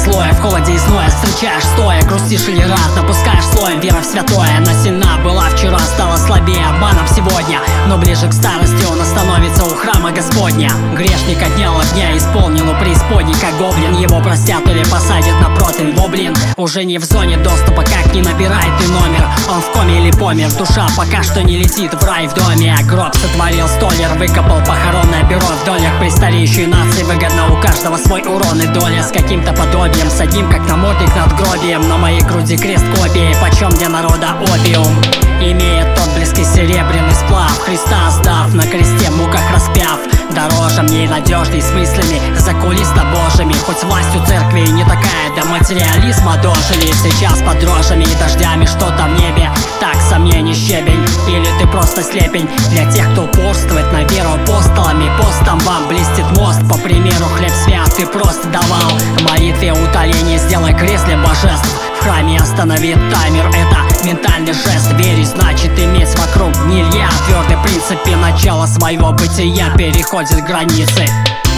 слоя В холоде и зноя встречаешь стоя Грустишь или рад, напускаешь слоем Вера в святое Насильна была вчера, стала слабее Обманом сегодня, но ближе к старости Он остановится у храма Господня. Грешник от дня исполнил у преисподней Как гоблин. Его простят или посадят на протин Воблин уже не в зоне доступа Как не набирает ты номер. Он в коме или помер Душа пока что не летит в рай. В доме А гроб сотворил столер Выкопал похоронное бюро. В долях Престарейшей нации выгодно у каждого свой урон. И доля С каким-то подобием. С одним как намордник над гробием. На моей груди крест копии Почем для народа опиум. Имеет тот близкий серебряный сплав. Христа сдав на кресте муках распяв. Дороже мне и надежней с мыслями за кулиста божьими. Хоть власть у церкви не такая, до материализма дожили Сейчас под дрожжами и дождями что-то в небе. Так сомнений щебень или ты просто слепень. Для тех, ты просто давал. Молитве утоление сделай крест для божеств. В храме остановит таймер Это ментальный жест. Верить значит иметь вокруг нельзя Твердый принципе начала своего бытия. Переходит границы.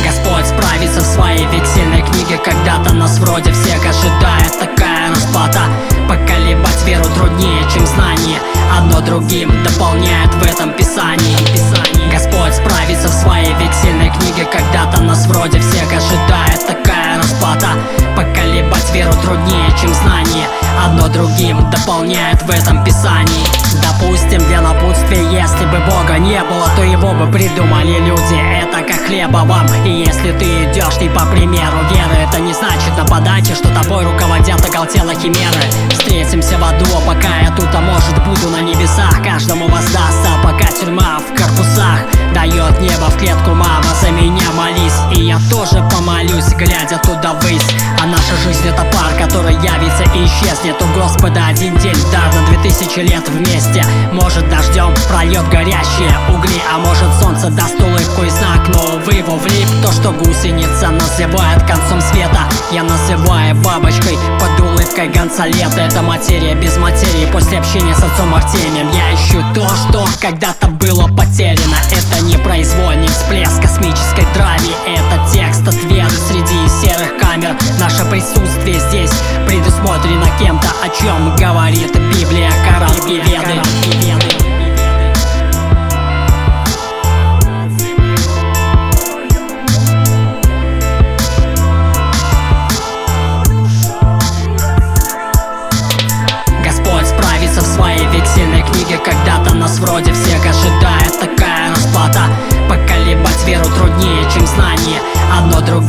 Господь справится в своей вексельной книге Когда-то нас вроде всех ожидает такая расплата. Поколебать веру труднее, чем знание. Одно другим дополняет в этом писании. Труднее, чем знание. Одно другим дополняет в этом писании. Допустим, для напутствия, если бы Бога не было То его бы придумали люди, это как хлеба вам И если ты идешь не по примеру веры Это не значит на подаче, что тобой руководят оголтело химеры. Встретимся в аду, а пока я тут, а может буду на небесах. Каждому воздастся, пока тюрьма в корпусах Дает небо в клетку, мама, я тоже помолюсь, глядя туда ввысь. А наша жизнь это пар, который явится и исчезнет. У Господа один день, дар на две тысячи лет вместе. Может дождем прольет горящие угли А может солнце даст улыбку и знак. Но увы, его влип то, что гусеница называет концом света. Я называю бабочкой под улыбкой гонца лета Это материя без материи. После общения с отцом Артемием Я ищу то, что когда-то было потеряно. Это не произвольный всплеск космической драме Это текст от веры среди серых камер. Наше присутствие здесь предусмотрено кем-то О чем говорит Библия, Коран и Веды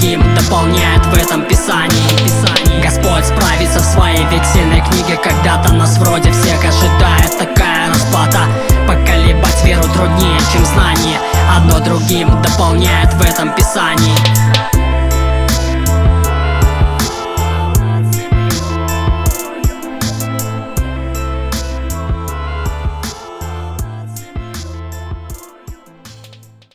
другим дополняет в этом писании. Господь справится в своей вексельной книге Когда-то нас вроде всех ожидает такая расплата. Поколебать веру труднее, чем знание. Одно другим дополняет в этом писании